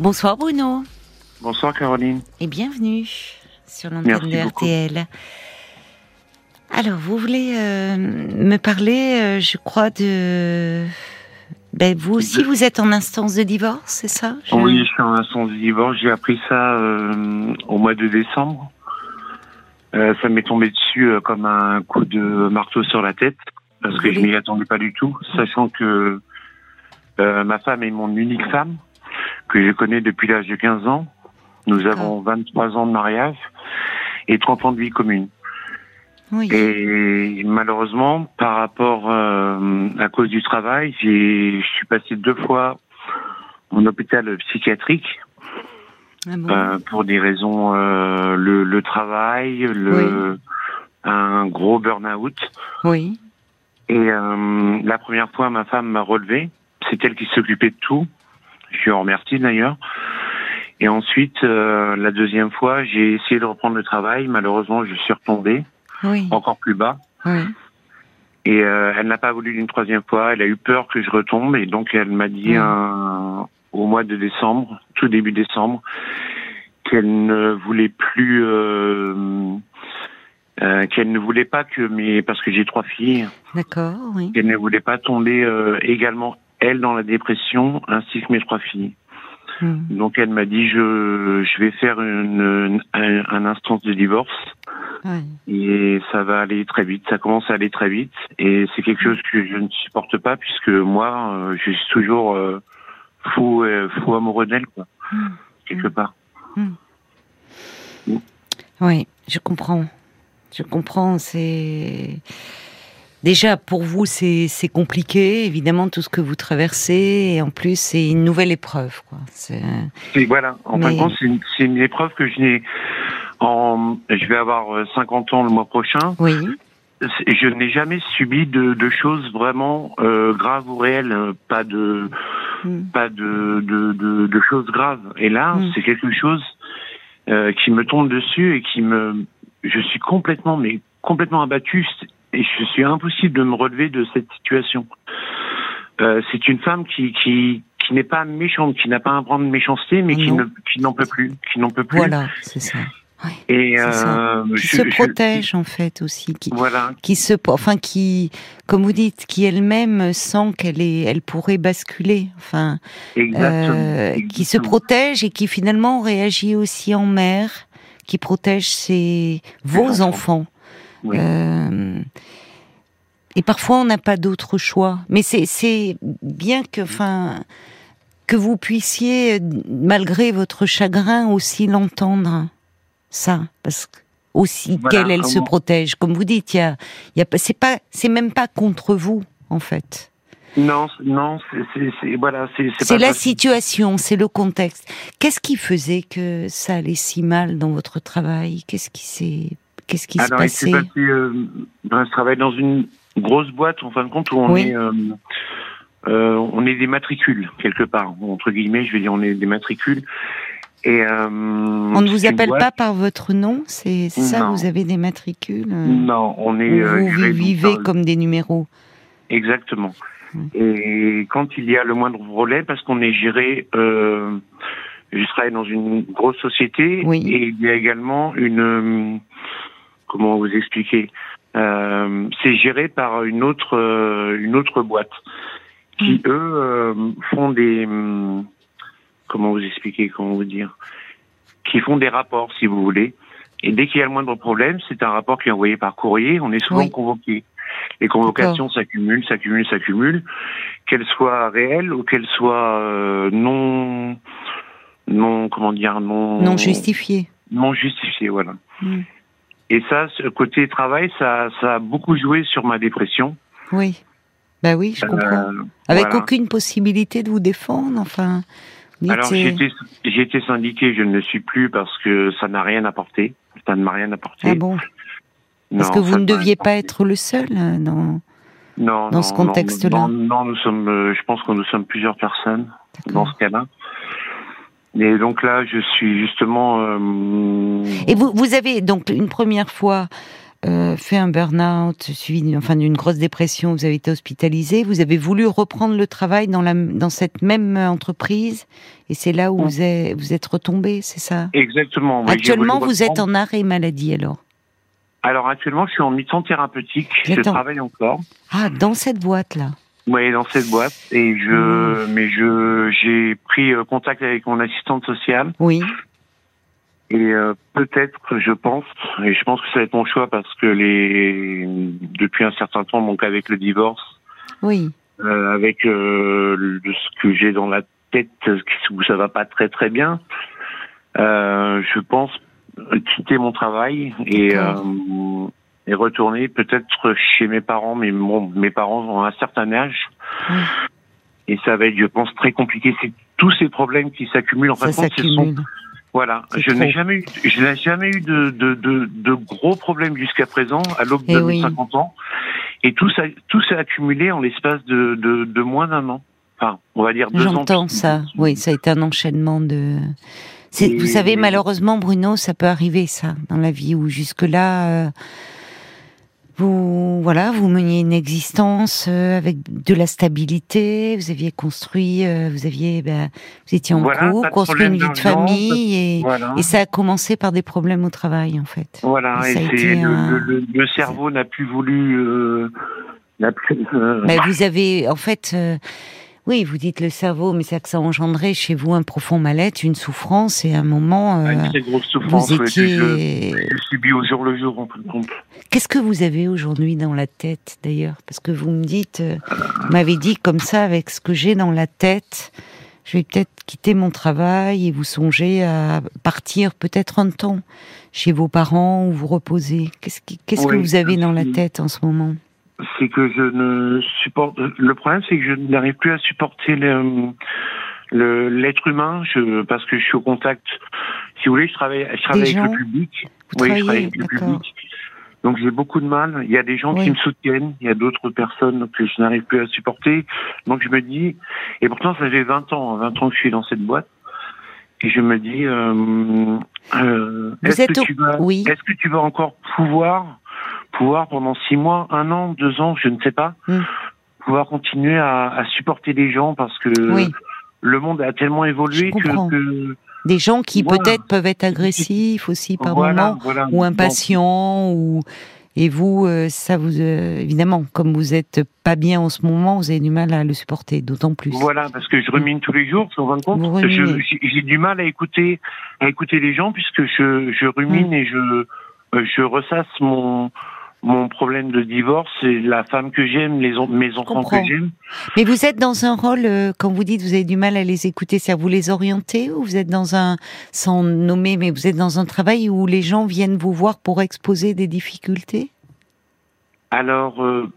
Bonsoir Bruno. Bonsoir Caroline. Et bienvenue sur l'antenne de RTL. Alors, vous voulez euh, me parler, euh, je crois, de... Ben, vous aussi, vous êtes en instance de divorce, c'est ça? Oui, je suis en instance de divorce. J'ai appris ça euh, au mois de décembre. ça m'est tombé dessus comme un coup de marteau sur la tête, parce que je m'y attendais pas du tout, sachant que ma femme est mon unique femme que je connais depuis l'âge de 15 ans. Nous avons 23 ans de mariage et 30 ans de vie commune. Oui. Et malheureusement, par rapport euh, à cause du travail, je suis passé deux fois en hôpital psychiatrique ah euh, pour des raisons euh, le, le, travail, le un gros burn-out. Oui. Et la première fois, ma femme m'a relevé. C'est elle qui s'occupait de tout. Je lui remercie d'ailleurs. Et ensuite, euh, la deuxième fois, j'ai essayé de reprendre le travail. Malheureusement, je suis retombé oui. encore plus bas. Oui. Et euh, elle n'a pas voulu une troisième fois. Elle a eu peur que je retombe. Et donc, elle m'a dit un, au mois de décembre, tout début décembre, qu'elle ne voulait plus... Euh, euh, qu'elle ne voulait pas que mes parce que j'ai trois filles. D'accord, oui. Qu'elle ne voulait pas tomber euh, également elle dans la dépression, ainsi que mes trois filles. Hmm. Donc elle m'a dit je je vais faire une, un, instance de divorce et ça va aller très vite. Ça commence à aller très vite et c'est quelque chose que je ne supporte pas puisque moi euh, je suis toujours euh, fou euh, fou amoureux d'elle quoi hmm. quelque part. Hmm. Oui, je comprends. Je comprends. C'est Déjà, pour vous, c'est compliqué, évidemment, tout ce que vous traversez, et en plus, c'est une nouvelle épreuve. Quoi. Voilà, en fin de compte, c'est une, épreuve que je n'ai... En, je vais avoir 50 euh, ans le mois prochain. Oui. Je n'ai jamais subi de, de choses vraiment euh, graves ou réelles, euh, pas de, hmm. pas de, de, choses graves. Et là, hmm. c'est quelque chose euh, qui me tombe dessus et qui me, je suis complètement, mais complètement abattu et je suis impossible de me relever de cette situation. Euh, c'est une femme qui, qui, qui n'est pas méchante, qui n'a pas un brin de méchanceté, mais qui, ne, qui n'en peut plus, qui n'en peut plus. Voilà, c'est ça. et euh, qui se protège en fait aussi, qui, voilà. qui se, enfin qui, comme vous dites, qui elle-même sent qu'elle est, elle pourrait basculer, enfin, euh, qui se protège et qui finalement réagit aussi en mère, qui protège ses vos enfants. Euh, et parfois, on n'a pas d'autre choix. Mais c'est bien que, enfin, que vous puissiez, malgré votre chagrin, aussi l'entendre. Ça, parce que aussi qu'elle, elle se protège. Comme vous dites, il y a, y a, c'est pas, c'est même pas contre vous, en fait. Non, non, c'est voilà, c'est la situation, c'est le contexte. Qu'est-ce qui faisait que ça allait si mal dans votre travail? Qu'est-ce qui s'est Qu'est-ce qui se passait passé, euh, ben, Je travaille dans une grosse boîte, en fin de compte, où on est... Euh, euh, on est des matricules quelque part. Entre guillemets je vais dire on est des matricules. Et euh, on ne vous appelle pas par votre nom c'est ça vous avez des matricules non on est vous, vivez comme des numéros. Exactement. Et quand il y a le moindre relais parce qu'on est géré je travaille dans une grosse société oui. et il y a également une comment vous expliquer euh, C'est géré par une autre euh, une autre boîte qui mm. eux euh, font des hum, comment vous expliquer comment vous dire qui font des rapports si vous voulez. Et dès qu'il y a le moindre problème c'est un rapport qui est envoyé par courrier. On est souvent convoqué. Les convocations s'accumulent s'accumulent s'accumulent. Qu'elles soient réelles ou qu'elles soient euh, non non comment dire non non justifiées. non justifiées voilà. Mm. Et ça, ce côté travail, ça, ça a beaucoup joué sur ma dépression. Oui. Bah oui, je comprends. Euh, Avec aucune possibilité de vous défendre, enfin. Alors j'ai été syndiqué, je ne le suis plus parce que ça n'a rien apporté. Ça ne m'a rien apporté. Ah bon Parce que vous ne deviez pas être le seul euh, dans, non, dans ce contexte-là. Non, non, nous sommes, euh, je pense que nous sommes plusieurs personnes dans ce cas-là. Et donc là, je suis justement. Euh... Et vous, vous avez donc une première fois euh, fait un burn-out, suivi d'une, enfin, grosse dépression, vous avez été hospitalisé, vous avez voulu reprendre le travail dans, la, dans cette même entreprise, et c'est là où vous, êtes, vous êtes retombé, c'est ça? Exactement. Actuellement, vous êtes en arrêt maladie alors? Alors actuellement, je suis en mission thérapeutique, je travaille encore. Ah, dans cette boîte-là? Oui, dans cette boîte. Et je, mmh. mais je, j'ai pris euh, contact avec mon assistante sociale. Oui. Et euh, peut-être, je pense, et je pense que ça va être mon choix parce que les depuis un certain temps, donc avec le divorce, oui, euh, avec euh, ce que j'ai dans la tête, où ça va pas très très bien, je pense quitter mon travail et et retourner peut-être chez mes parents, mais mon, mes parents ont un certain âge. Et ça va être, je pense, très compliqué. C'est tous ces problèmes qui s'accumulent. En ça s'accumule. Voilà, je n'ai jamais eu, je n'ai jamais eu de, de, de, de gros problèmes jusqu'à présent, à l'aube eh de mes 50 ans, et tout ça, tout s'est accumulé en l'espace de, de, de moins d'un an. Enfin, on va dire deux ans. J'entends ça. Oui, ça a été un enchaînement de. Vous savez, malheureusement, Bruno, ça peut arriver ça dans la vie où jusque là. Euh vous voilà, vous meniez une existence euh, avec de la stabilité. Vous aviez construit, euh, vous aviez, ben, vous étiez en couple, construit une vie de famille, et, et, ça a commencé par des problèmes au travail, en fait. Voilà, et, le, le, cerveau n'a plus voulu. Euh, plus, Mais vous avez, en fait oui, vous dites le cerveau, mais c'est que ça a engendré chez vous un profond mal-être, une souffrance et un moment. Euh, une très grosse souffrance. Vous étiez... je, subis au jour le jour, en compte. Qu'est-ce que vous avez aujourd'hui dans la tête, d'ailleurs? Parce que vous me dites, euh, vous m'avez dit comme ça, avec ce que j'ai dans la tête, je vais peut-être quitter mon travail et vous songez à partir peut-être un temps chez vos parents ou vous reposer. Qu'est-ce, qu'est-ce que vous avez dans la tête en ce moment? C'est que je ne supporte. Le problème, c'est que je n'arrive plus à supporter le, l'être humain, je, parce que je suis au contact. Si vous voulez, je travaille, je travaille avec le public. oui, je travaille avec le public. Donc j'ai beaucoup de mal. Il y a des gens qui me soutiennent, il y a d'autres personnes que je n'arrive plus à supporter. Donc je me dis, et pourtant ça fait 20 ans, 20 ans que je suis dans cette boîte. Et je me dis, euh, euh, est-ce que, tu vas, oui. est-ce que tu vas encore pouvoir pouvoir pendant six mois, un an, deux ans, je ne sais pas, hmm. pouvoir continuer à, à, supporter les gens parce que le monde a tellement évolué que, des gens qui peut-être peuvent être agressifs aussi par moment ou impatients ou et vous euh, ça vous euh, évidemment comme vous êtes pas bien en ce moment vous avez du mal à le supporter d'autant plus. Voilà parce que je rumine tous les jours fin de compte. J'ai du mal à écouter à écouter les gens puisque je, je rumine hmm. et je euh, je ressasse mon mon problème de divorce, c'est la femme que j'aime, les mes enfants que j'aime. Mais vous êtes dans un rôle, euh, quand vous dites vous avez du mal à les écouter, c'est à vous les orienter ou vous êtes dans un, sans nommer, mais vous êtes dans un travail où les gens viennent vous voir pour exposer des difficultés? Alors, euh,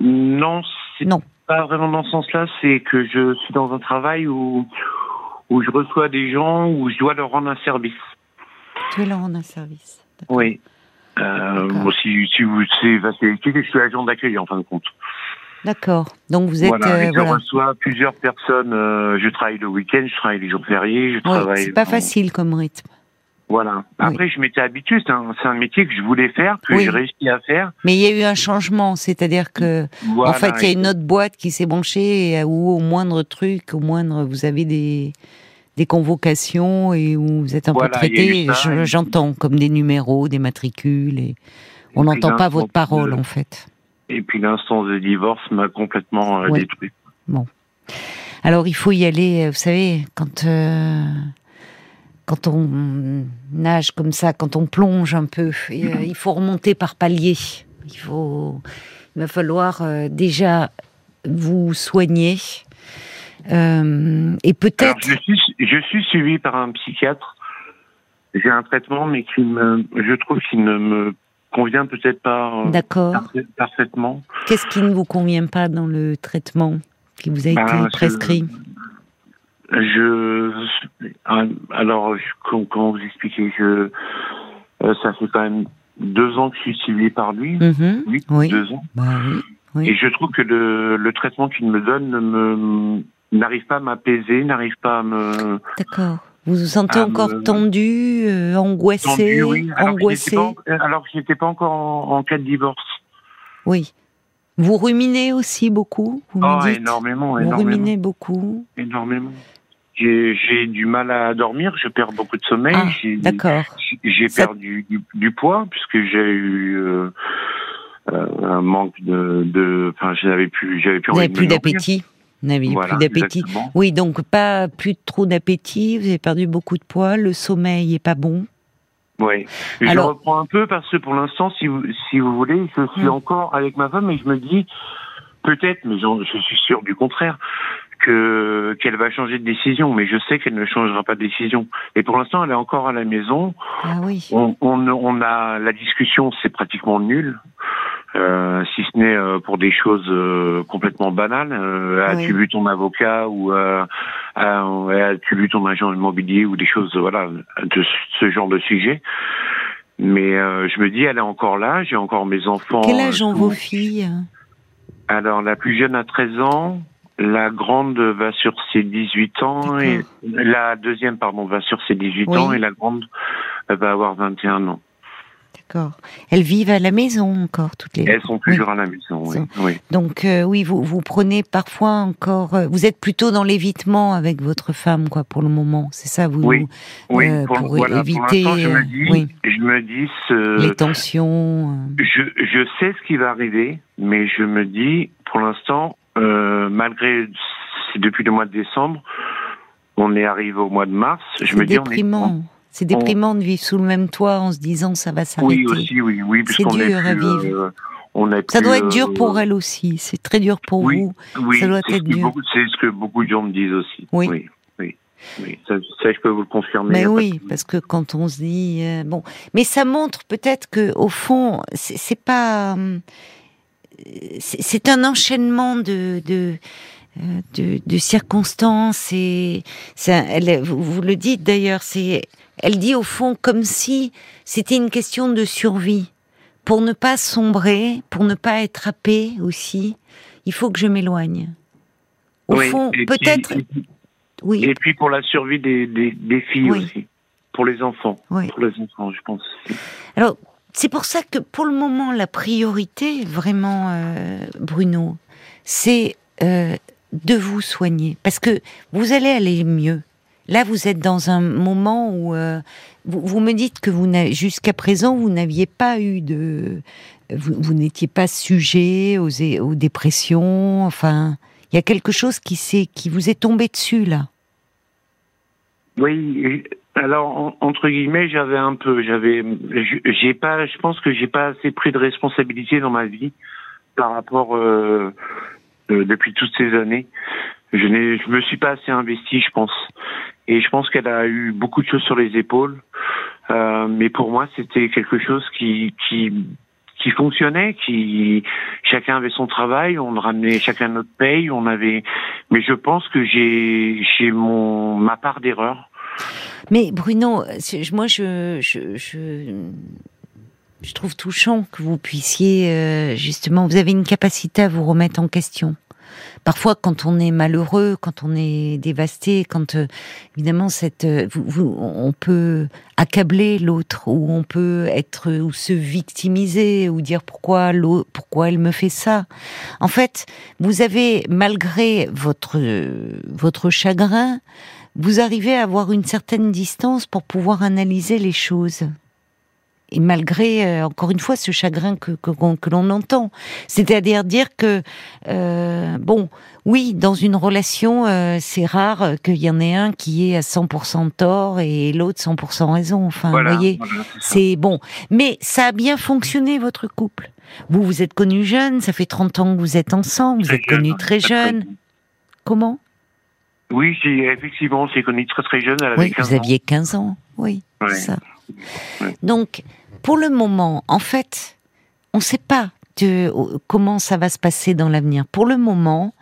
non, c'est non. pas vraiment dans ce sens-là, c'est que je suis dans un travail où, où je reçois des gens, où je dois leur rendre un service. Tu dois leur rendre un service. Oui. Euh, si, si vous c'est je suis agent d'accueil en fin de compte. D'accord. Donc vous êtes. Voilà, euh, je reçois plusieurs personnes. Euh, je travaille le week-end, je travaille les jours fériés, je travaille. C'est pas facile comme rythme. Voilà. Après, je m'étais habitué. C'est un, un, métier que je voulais faire, que j'ai réussi à faire. Mais il y a eu un changement, c'est-à-dire que, en fait, il y a une autre boîte qui s'est branchée où au moindre truc, au moindre, vous avez des des convocations et où vous êtes un peu traité, j'entends, comme des numéros, des matricules, et on n'entend pas votre parole en fait. Et puis l'instance de divorce m'a complètement euh, détruit. Bon. Alors il faut y aller, euh, vous savez, quand, euh, quand on nage comme ça, quand on plonge un peu, il faut remonter par paliers. Il, faut, il va falloir déjà vous soigner, et peut-être. Je suis, je suis suivi par un psychiatre. J'ai un traitement, mais qui me, je trouve qu'il ne me convient peut-être pas euh, parfaitement. Qu'est-ce qui ne vous convient pas dans le traitement qui vous a été ben, prescrit? Je, alors comment vous expliquer? Je euh, ça fait quand même deux ans que je suis suivi par lui mhm. oui, deux ans bah, oui, et je trouve que le, le traitement qu'il me donne ne me n'arrive pas à m'apaiser, n'arrive pas à me. D'accord. Vous vous sentez encore tendu, angoissé, tendu, oui. alors angoissé. Pas, alors que j'étais pas encore en, en, cas de divorce. Oui. Vous ruminez aussi beaucoup vous oh, énormément, Vous ruminez beaucoup Énormément. J'ai du mal à dormir, je perds beaucoup de sommeil. Ah, D'accord. J'ai perdu du, poids puisque j'ai eu euh, euh, un manque de. Enfin, je n'avais plus, j'avais plus. Vous n'avez plus d'appétit. Vous n'avez plus d'appétit. Oui, donc pas plus trop d'appétit. Vous avez perdu beaucoup de poids. Le sommeil est pas bon. Oui. Je reprends un peu parce que pour l'instant, si vous, si vous voulez, je suis hum. encore avec ma femme et je me dis peut-être, mais je suis sûr du contraire, que qu'elle va changer de décision, mais je sais qu'elle ne changera pas de décision. Et pour l'instant, elle est encore à la maison. Ah oui. On, on, on a la discussion, c'est pratiquement nul. Euh, si ce n'est euh, pour des choses euh, complètement banales. As-tu vu ton avocat ou as-tu vu ton agent immobilier ou des choses voilà de ce genre de sujet. Mais je me dis, elle est encore là, j'ai encore mes enfants. Quel âge ont vos filles? Alors la plus jeune a 13 ans, la grande va sur ses 18 ans et la deuxième pardon va sur ses 18 ans et la grande va avoir 21 ans. D'accord. Elles vivent à la maison encore toutes les. Elles sont toujours à la maison. Oui. Donc euh, oui, vous vous prenez parfois encore. Euh, vous êtes plutôt dans l'évitement avec votre femme, quoi, pour le moment. C'est ça, vous. Oui. oui. Euh, pour, éviter. Pour je me dis, oui. je me dis les tensions. Je je sais ce qui va arriver, mais je me dis, pour l'instant, malgré c'est depuis le mois de décembre, on est arrivé au mois de mars. Je me déprimant. dis, c'est déprimant de vivre sous le même toit en se disant ça va s'arrêter. Oui aussi, oui, oui. C'est dur à vivre. Euh, on ça doit être dur pour euh, elle aussi. C'est très dur pour vous. Oui, ça doit être dur. C'est ce que beaucoup de gens me disent aussi. Oui. oui. Oui, ça, je peux vous le confirmer. Mais oui, parce que quand on se dit bon, mais ça montre peut-être que au fond, c'est pas c'est un enchaînement de, de de, circonstances et ça, elle, vous, le dites d'ailleurs, c'est, elle dit au fond comme si c'était une question de survie. Pour ne pas sombrer, pour ne pas être happé aussi, il faut que je m'éloigne. Au fond, peut-être. Oui. Et puis pour la survie des, des, filles aussi, pour les enfants, pour les enfants, je pense. Alors, c'est pour ça que pour le moment, la priorité, vraiment, euh, Bruno, c'est euh, de vous soigner. Parce que vous allez aller mieux. Là, vous êtes dans un moment où euh, vous, me dites que jusqu'à présent, vous n'aviez pas eu de, vous, n'étiez pas sujet aux, dépressions. Enfin, il y a quelque chose qui qui vous est tombé dessus là. Oui, alors entre guillemets, j'avais un peu, j'ai pas, je pense que j'ai pas assez pris de responsabilité dans ma vie par rapport euh, euh, depuis toutes ces années. Je n'ai, je me suis pas assez investi, je pense, et je pense qu'elle a eu beaucoup de choses sur les épaules. Euh, mais pour moi, c'était quelque chose qui qui qui fonctionnait, qui chacun avait son travail, on ramenait chacun notre paye, on avait. Mais je pense que j'ai j'ai mon ma part d'erreur mais Bruno, moi je, je, je, trouve touchant que vous puissiez euh, justement, vous avez une capacité à vous remettre en question. Parfois, quand on est malheureux, quand on est dévasté, quand euh, évidemment cette, euh, on peut accabler l'autre, ou on peut être ou se victimiser, ou dire pourquoi pourquoi elle me fait ça. En fait, vous avez malgré votre votre chagrin, vous arrivez à avoir une certaine distance pour pouvoir analyser les choses. Et malgré, euh, encore une fois, ce chagrin que, que, l'on entend. C'est-à-dire dire que, euh, bon, oui, dans une relation, euh, c'est rare qu'il y en ait un qui ait à 100% tort et l'autre 100% raison. Enfin, vous voyez, c'est bon. Mais ça a bien fonctionné, votre couple. Vous, vous êtes connu jeune, ça fait 30 ans que vous êtes ensemble, vous êtes connu très jeune. Comment? Oui, effectivement, c'est connu très très jeune. oui, vous aviez 15 ans, oui. Ça. Donc, pour le moment, en fait, on ne sait pas de, comment ça va se passer dans l'avenir. Pour le moment,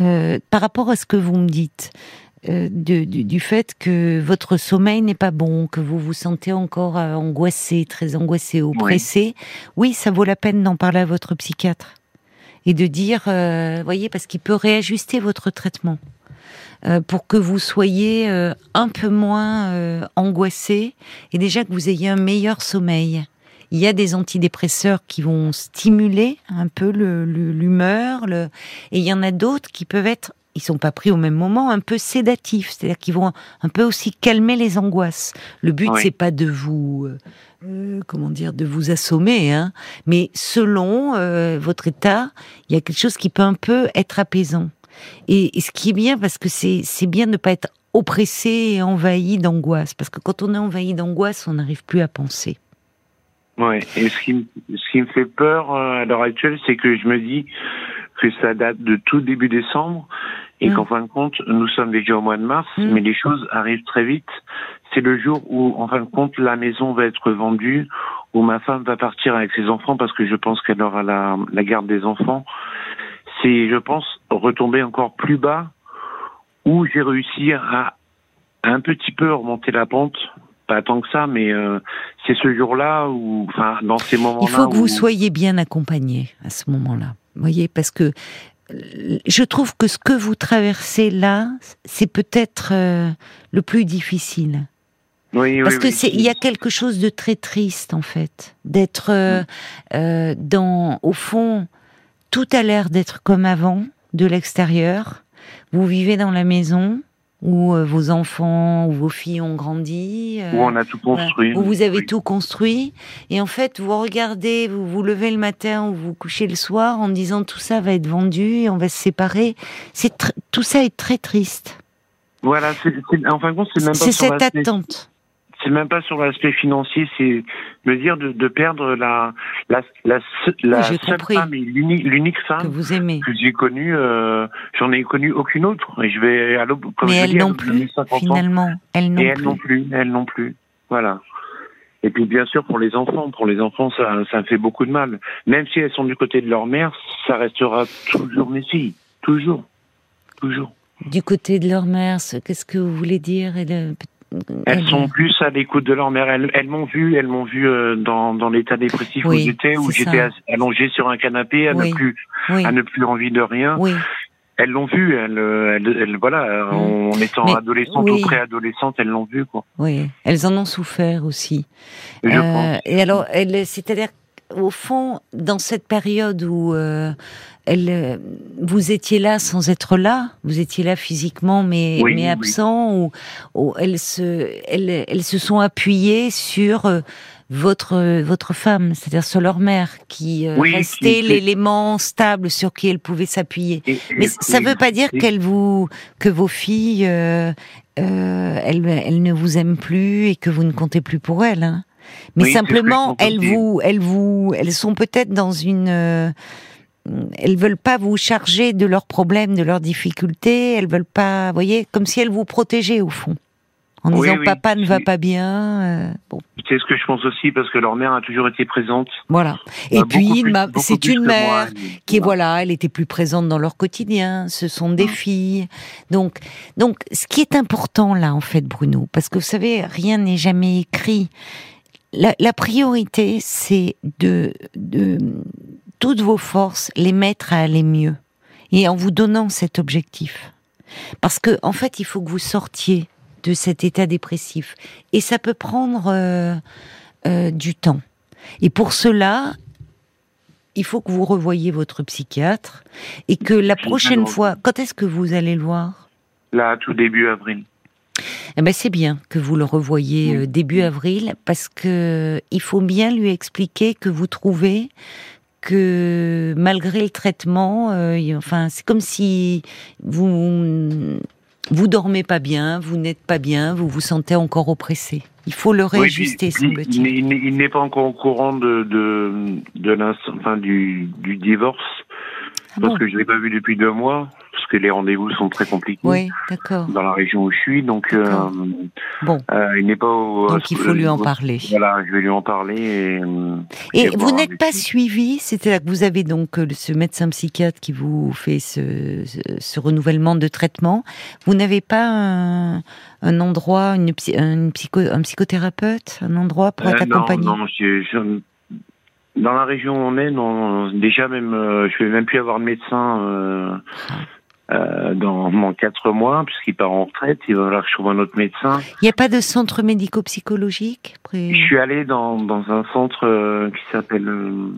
euh, par rapport à ce que vous me dites, euh, du, fait que votre sommeil n'est pas bon, que vous vous sentez encore euh, angoissé, très angoissé, oppressé, oui. oui, ça vaut la peine d'en parler à votre psychiatre et de dire, euh, voyez, parce qu'il peut réajuster votre traitement euh, pour que vous soyez euh, un peu moins euh, angoissé et déjà que vous ayez un meilleur sommeil. Il y a des antidépresseurs qui vont stimuler un peu l'humeur, et il y en a d'autres qui peuvent être ils sont pas pris au même moment, un peu sédatifs, c'est-à-dire qu'ils vont un peu aussi calmer les angoisses. Le but c'est pas de vous euh, comment dire, de vous assommer, hein, mais selon euh, votre état, il y a quelque chose qui peut un peu être apaisant. Et, ce qui est bien, parce que c'est bien de ne pas être oppressé et envahi d'angoisse, parce que quand on est envahi d'angoisse, on n'arrive plus à penser. Ouais, et ce qui, ce qui me fait peur euh, à l'heure actuelle, c'est que je me dis que ça date de tout début décembre et mm. qu'en fin de compte, nous sommes déjà au mois de mars, mm. mais les choses arrivent très vite. C'est le jour où, en fin de compte, la maison va être vendue, où ma femme va partir avec ses enfants parce que je pense qu'elle aura la, la garde des enfants. C'est, je pense, retomber encore plus bas, où j'ai réussi à un petit peu remonter la pente pas tant que ça, mais euh, c'est ce jour-là où, enfin, dans ces moments-là. Il faut que vous soyez bien accompagné à ce moment-là. Vous voyez, parce que je trouve que ce que vous traversez là, c'est peut-être euh, le plus difficile. Oui, Parce que c'est, il y a quelque chose de très triste en fait, d'être euh, mm. euh, dans, au fond, tout a l'air d'être comme avant, de l'extérieur. Vous vivez dans la maison, où euh, vos enfants ou vos filles ont grandi. où on a tout construit. où vous avez tout construit. Et en fait, vous regardez, vous vous levez le matin ou vous couchez le soir en disant tout ça va être vendu, et on va se séparer. C'est tout ça est très triste. Voilà, c'est, en fin de compte, c'est même pas C'est cette attente c'est même pas sur l'aspect financier, c'est me dire de, de, perdre la la la, la seule femme et l'unique femme que vous aimez que j'ai connue. Euh, J'en ai connu aucune autre et je vais à Mais elle non plus. Finalement, elle non plus. non plus. Elle non plus. Voilà. Et puis bien sûr pour les enfants, pour les enfants ça ça me fait beaucoup de mal. Même si elles sont du côté de leur mère, ça restera toujours mes filles, toujours, toujours. Du côté de leur mère, qu'est-ce que vous voulez dire elles sont plus à l'écoute de leur mère. Elles, m'ont vu, elles m'ont vu euh, dans, dans l'état dépressif où j'étais, où j'étais allongée sur un canapé, à ne plus, à ne plus envie de rien. Elles l'ont vu, elles, elles, voilà, en étant adolescente ou préadolescente, elles l'ont vu, quoi. Oui, elles en ont souffert aussi. Euh, et alors, c'est-à-dire au fond, dans cette période où euh, elle, euh, vous étiez là sans être là, vous étiez là physiquement mais, mais absent, ou, elles, se, elles, elles, se sont appuyées sur euh, votre votre femme, c'est-à-dire sur leur mère, qui restait l'élément stable sur qui elle pouvait s'appuyer. Mais ça ne veut pas dire qu'elle vous que vos filles, elles, elles ne vous aiment plus et que vous ne comptez plus pour elles. Hein. Mais simplement, elles vous, elles vous, elles sont peut-être dans une, euh, elles veulent pas vous charger de leurs problèmes, de leurs difficultés. Elles veulent pas, vous voyez, comme si elles vous protégeaient au fond, en disant papa ne va pas bien. Euh, bon. C'est ce que je pense aussi parce que leur mère a toujours été présente. Voilà. Et puis c'est une mère qui est voilà, elle était plus présente dans leur quotidien. Ce sont des mmh. filles. Donc donc ce qui est important là en fait Bruno, parce que vous savez rien n'est jamais écrit la, priorité, c'est de, de toutes vos forces les mettre à aller mieux et en vous donnant cet objectif. Parce que en fait, il faut que vous sortiez de cet état dépressif et ça peut prendre euh, euh, du temps. Et pour cela, il faut que vous revoyiez votre psychiatre et que la prochaine fois, quand est-ce que vous allez le voir? Là, tout début avril. Eh ben c'est bien que vous le revoyez euh, début avril parce que il faut bien lui expliquer que vous trouvez que malgré le traitement, euh, enfin c'est comme si vous vous dormez pas bien, vous n'êtes pas bien, vous vous sentez encore oppressé. Il faut le réajuster, semble-t-il. Il, n'est pas encore au courant de de, de enfin, du, du divorce ah parce que je l'ai pas vu depuis deux mois les rendez-vous sont très compliqués. Oui. Dans la région où je suis, donc euh, bon. Euh, il n'est pas. Au, donc il faut lui en parler. Voilà, je vais lui en parler. Et, et, vous n'êtes pas suivi, c'est-à-dire que vous avez donc euh, ce médecin psychiatre qui vous fait ce, ce, renouvellement de traitement. Vous n'avez pas un, un endroit, une, une psycho, un psychothérapeute, un endroit pour être accompagné. Non, non je, Dans la région où on est, non, déjà même, je vais même plus avoir de médecin. Euh, dans mon quatre mois, puisqu'il part en retraite, il va falloir que je trouve un autre médecin. Il n'y a pas de centre médico-psychologique Je suis allé dans, dans un centre euh, qui s'appelle euh,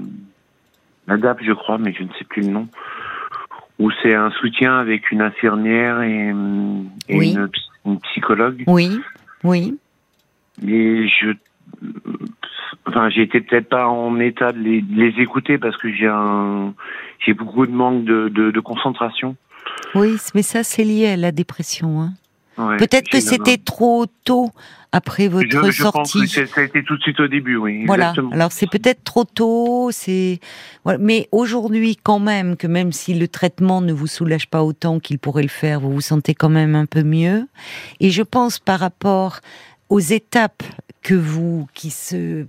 ADAP, je crois, mais je ne sais plus le nom, où c'est un soutien avec une infirmière et, une, psychologue. Oui, oui. Et je enfin été peut-être pas en état de les, les écouter parce que j'ai un j'ai beaucoup de manque de, de, de concentration oui, mais ça, c'est lié à la dépression. Hein. Peut-être que c'était trop tôt après votre je, sortie. Pense que ça a été tout de suite au début, oui. Voilà. Alors c'est peut-être trop tôt, c'est. Mais aujourd'hui, quand même, que même si le traitement ne vous soulage pas autant qu'il pourrait le faire, vous vous sentez quand même un peu mieux. Et je pense par rapport aux étapes que vous qui se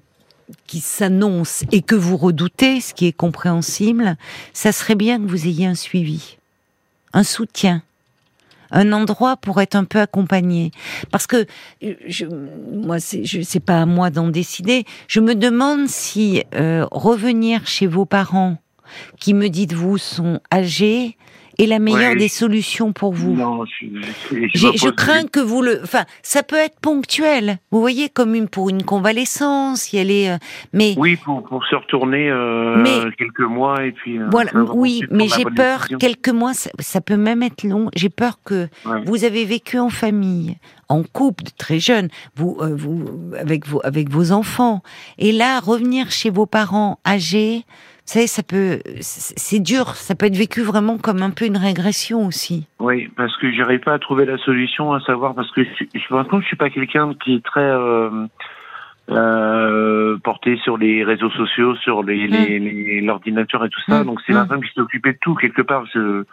qui s'annoncent et que vous redoutez, ce qui est compréhensible, ça serait bien que vous ayez un suivi un soutien, un endroit pour être un peu accompagné. Parce que je, moi, c'est pas à moi d'en décider. Je me demande si euh, revenir chez vos parents, qui me dites vous sont âgés, est la meilleure des solutions pour vous? Non, je, je, crains que vous le. Enfin, ça peut être ponctuel. Vous voyez, comme une pour une convalescence, y aller. Euh, mais oui, pour, pour se retourner euh, quelques mois et puis. Euh, voilà. Oui, mais j'ai peur quelques mois, ça, peut même être long. J'ai peur que vous avez vécu en famille, en couple, très jeune, vous, vous avec vos avec vos enfants, et là revenir chez vos parents âgés savez, ça peut, c'est dur, ça peut être vécu vraiment comme un peu une régression aussi. Oui, parce que j'arrive pas à trouver la solution, à savoir parce que je, je me rends compte que je suis pas quelqu'un qui est très euh, euh, porté sur les réseaux sociaux, sur les, mmh. l'ordinateur et tout ça. Mmh. Donc c'est ma femme qui s'est occupée de tout quelque part. Je,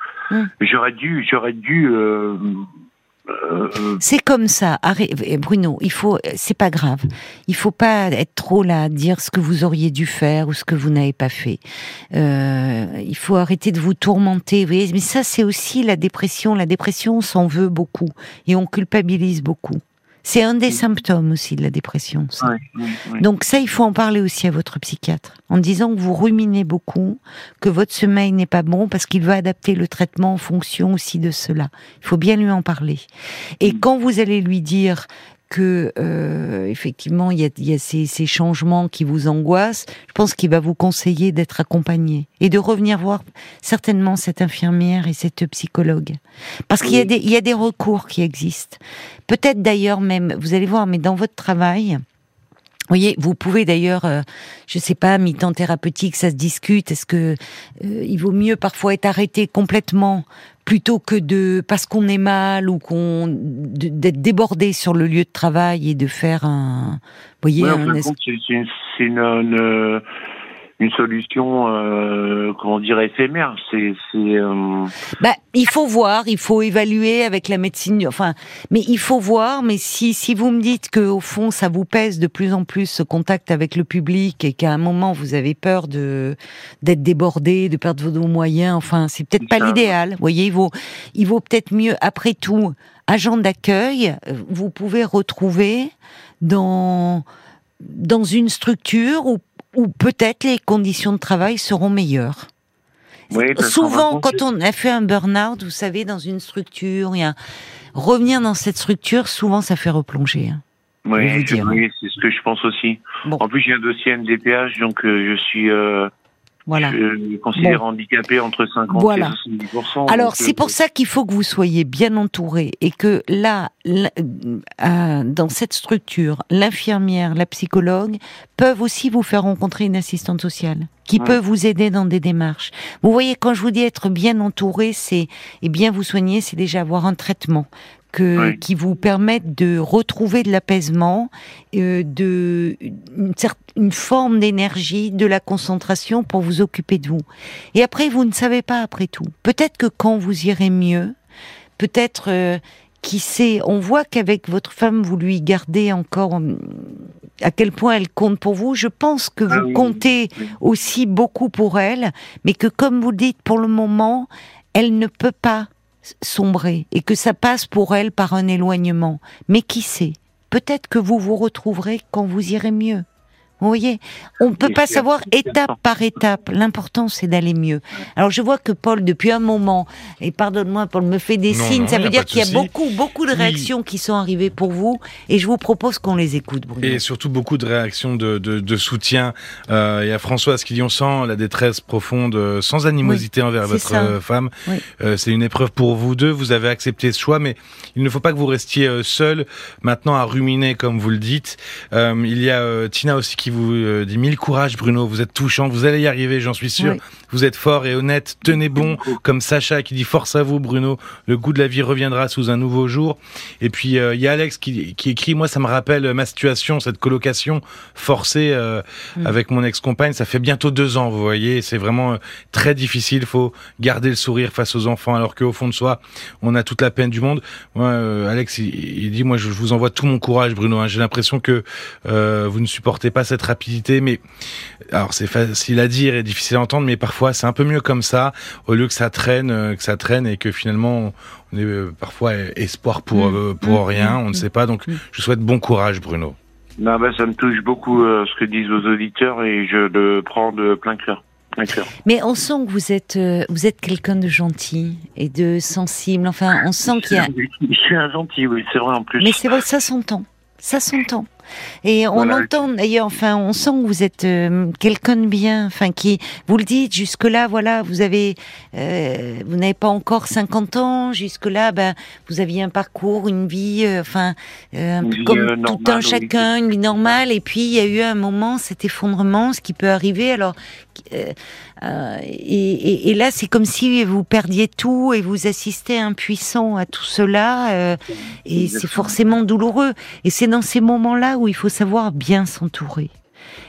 j'aurais dû, j'aurais dû euh, c'est comme ça, Bruno. Il faut, c'est pas grave. Il faut pas être trop là à dire ce que vous auriez dû faire ou ce que vous n'avez pas fait. Euh, il faut arrêter de vous tourmenter. Vous Mais ça, c'est aussi la dépression. La dépression, on s'en veut beaucoup et on culpabilise beaucoup. C'est un des symptômes aussi de la dépression. Donc ça, il faut en parler aussi à votre psychiatre, en disant que vous ruminez beaucoup, que votre sommeil n'est pas bon parce qu'il va adapter le traitement en fonction aussi de cela. Il faut bien lui en parler. Et mm. quand vous allez lui dire que euh, effectivement il y a, ces, changements qui vous angoissent, je pense qu'il va vous conseiller d'être accompagné et de revenir voir certainement cette infirmière et cette psychologue, parce qu'il y a des il y a des recours qui existent. Peut-être d'ailleurs même, vous allez voir, mais dans votre travail, vous voyez, vous pouvez d'ailleurs, euh, je sais pas, mi-temps thérapeutique, ça se discute. Est-ce que euh, il vaut mieux parfois être arrêté complètement plutôt que de parce qu'on est mal ou qu'on d'être débordé sur le lieu de travail et de faire un, vous voyez, un c'est une, une solution, euh, comment dire, éphémère. C'est, euh... bah, il faut voir, il faut évaluer avec la médecine. Enfin, mais il faut voir. Mais si si vous me dites que au fond ça vous pèse de plus en plus ce contact avec le public et qu'à un moment vous avez peur de d'être débordé, de perdre vos moyens. Enfin, c'est peut-être pas l'idéal. Vous voyez, il vaut il vaut peut-être mieux après tout agent d'accueil. Vous pouvez retrouver dans dans une structure où ou peut-être les conditions de travail seront meilleures. Souvent, quand on a fait un burn-out, vous savez, dans une structure, il y a... revenir dans cette structure, souvent, ça fait replonger. Hein. Oui, oui c'est ce que je pense aussi. En plus, j'ai un dossier MDPH, donc euh, je suis euh, voilà. Je considère handicapé entre 50 voilà. et 70%. Alors, c'est pour euh, ça qu'il faut que vous soyez bien entouré et que là, euh, dans cette structure, l'infirmière, la psychologue peuvent aussi vous faire rencontrer une assistante sociale qui peut vous aider dans des démarches. Vous voyez, quand je vous dis être bien entouré, c'est et bien vous soigner, c'est déjà avoir un traitement qui vous permettent de retrouver de l'apaisement, euh, de une, une forme d'énergie, de la concentration pour vous occuper de vous. Et après, vous ne savez pas après tout. Peut-être que quand vous irez mieux, peut-être euh, qui sait, on voit qu'avec votre femme, vous lui gardez encore hum, à quel point elle compte pour vous. Je pense que vous ah comptez aussi beaucoup pour elle, mais que comme vous dites, pour le moment, elle ne peut pas sombrer et que ça passe pour elle par un éloignement. Mais qui sait? Peut-être que vous vous retrouverez quand vous irez mieux. Vous voyez, on ne peut pas savoir étape par étape. L'important, c'est d'aller mieux. Alors, je vois que Paul, depuis un moment, et pardonne-moi, Paul me fait des signes, ça veut dire qu'il y a beaucoup, beaucoup de réactions qui sont arrivées pour vous, et je vous propose qu'on les écoute, Bruno. Et surtout beaucoup de réactions de, de, de soutien. Euh, il y a Françoise qui dit on sent la détresse profonde, euh, sans animosité envers votre femme. Euh, c'est une épreuve pour vous deux. Vous avez accepté ce choix, mais il ne faut pas que vous restiez euh, seul maintenant à ruminer, comme vous le dites. il y a Tina aussi qui vous euh, dit mille courage Bruno, vous êtes touchant, vous allez y arriver, j'en suis sûr. Vous êtes fort et honnête, tenez bon, comme Sacha qui dit force à vous Bruno, le goût de la vie reviendra sous un nouveau jour. Et puis euh, il y a Alex qui, qui, écrit, moi ça me rappelle ma situation, cette colocation forcée euh, mm. avec mon ex-compagne, ça fait bientôt deux ans, vous voyez, c'est vraiment très difficile, il faut garder le sourire face aux enfants alors qu'au fond de soi, on a toute la peine du monde. Moi, Alex, il, dit, moi je, vous envoie tout mon courage Bruno, hein. j'ai l'impression que vous ne supportez pas cette rapidité, mais alors c'est facile à dire et difficile à entendre, mais parfois c'est un peu mieux comme ça, au lieu que ça traîne, euh, que ça traîne et que finalement on est euh, parfois espoir pour mm. euh, pour mm. rien, on ne mm. sait pas. Donc je souhaite bon courage, Bruno. Non, bah, ça me touche beaucoup ce que disent vos auditeurs et je le prends de plein cœur. Mais on sent que vous êtes, vous êtes quelqu'un de gentil et de sensible. Enfin, on sent qu'il y a. Je suis un gentil, oui, c'est vrai en plus. Mais c'est vrai, ça s'entend. Ça s'entend. Et on entend d'ailleurs, enfin, on sent que vous êtes euh, quelqu'un de bien, enfin, qui, vous le dites, jusque-là, voilà, vous avez, euh, vous n'avez pas encore 50 ans, jusque-là, ben, vous aviez un parcours, une vie, euh, enfin, comme tout un chacun, une vie normale, et puis il y a eu un moment, cet effondrement, ce qui peut arriver, alors, et, et, là, c'est comme si vous perdiez tout et vous assistez impuissant à tout cela, et c'est forcément douloureux. Et c'est dans ces moments-là où il faut savoir bien s'entourer.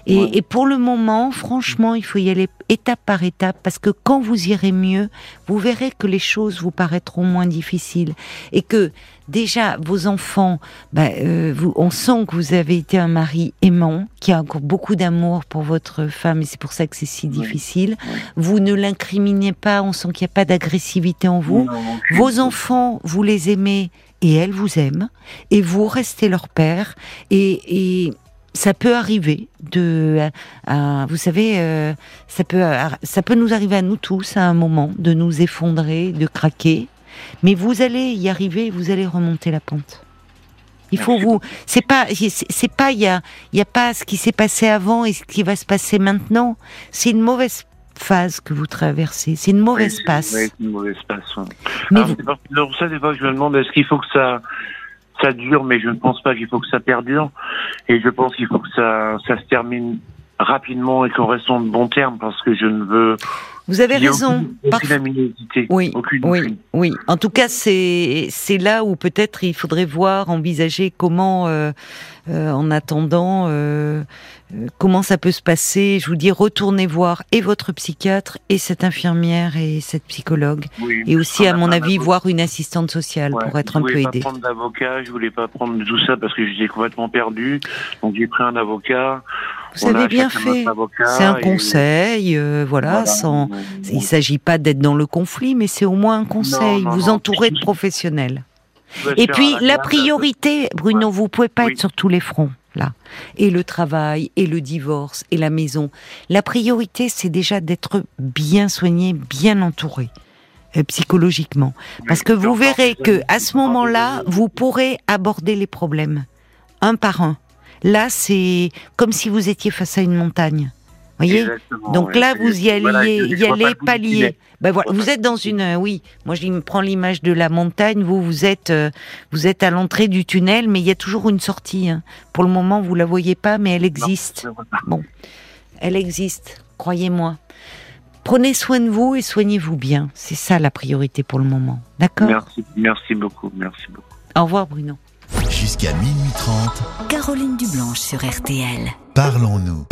Et, pour le moment, franchement, il faut y aller étape par étape parce que quand vous irez mieux, vous verrez que les choses vous paraîtront moins difficiles. Et que déjà vos enfants, bah, euh, vous, on sent que vous avez été un mari aimant, qui a encore beaucoup d'amour pour votre femme et c'est pour ça que c'est si difficile. Vous ne l'incriminez pas, on sent qu'il n'y a pas d'agressivité en vous. vos enfants, vous les aimez et elles vous aiment et vous restez leur père et, ça peut arriver de, vous savez, euh, ça peut, ça peut nous arriver à nous tous à un moment de nous effondrer, de craquer, mais vous allez y arriver, vous allez remonter la pente. Il faut vous, c'est pas, c'est pas, il y a, il y a pas ce qui s'est passé avant et ce qui va se passer maintenant. C'est une mauvaise phase que vous traversez. C'est une mauvaise passe. c'est une mauvaise passe. Mais vous... pour ça, des fois, je me demande est-ce qu'il faut que ça, ça dure, mais je ne pense pas qu'il faut que ça perdure. Et je pense qu'il faut que ça, ça se termine rapidement et qu'on reste en de bons termes parce que je ne veux vous avez raison. oui, oui, oui. En tout cas, c'est c'est là où peut-être il faudrait voir, envisager comment, euh, euh, en attendant, euh, comment ça peut se passer. Je vous dis, retournez voir et votre psychiatre et cette infirmière et cette psychologue, et aussi, à mon avis, voir une assistante sociale pour être un peu aidée. Je voulais pas prendre d'avocat, je voulais pas prendre tout ça parce que j'étais complètement perdu. Donc j'ai pris un avocat. Vous avez bien fait. C'est un conseil, voilà, sans il ne s'agit pas d'être dans le conflit, mais c'est au moins un conseil. vous entourez de professionnels. Et puis la priorité, Bruno, vous pouvez pas être sur tous les fronts là. Et le travail, et le divorce, et la maison. La priorité, c'est déjà d'être bien soigné, bien entouré euh, psychologiquement, parce que vous verrez que à ce moment-là, vous pourrez aborder les problèmes un par un. Là, c'est comme si vous étiez face à une montagne voyez Donc là, vous y allez, y allez palier. Ben voilà, vous êtes dans une, euh, oui. Moi, je me prends l'image de la montagne. Vous, vous êtes, euh, vous êtes à l'entrée du tunnel, mais il y a toujours une sortie. Hein. Pour le moment, vous la voyez pas, mais elle existe. bon, elle existe. Croyez-moi. Prenez soin de vous et soignez-vous bien. C'est ça la priorité pour le moment. D'accord? Merci, merci beaucoup, merci beaucoup. Au revoir, Bruno. Jusqu'à minuit 30. Caroline Dublanche sur RTL. Parlons-nous.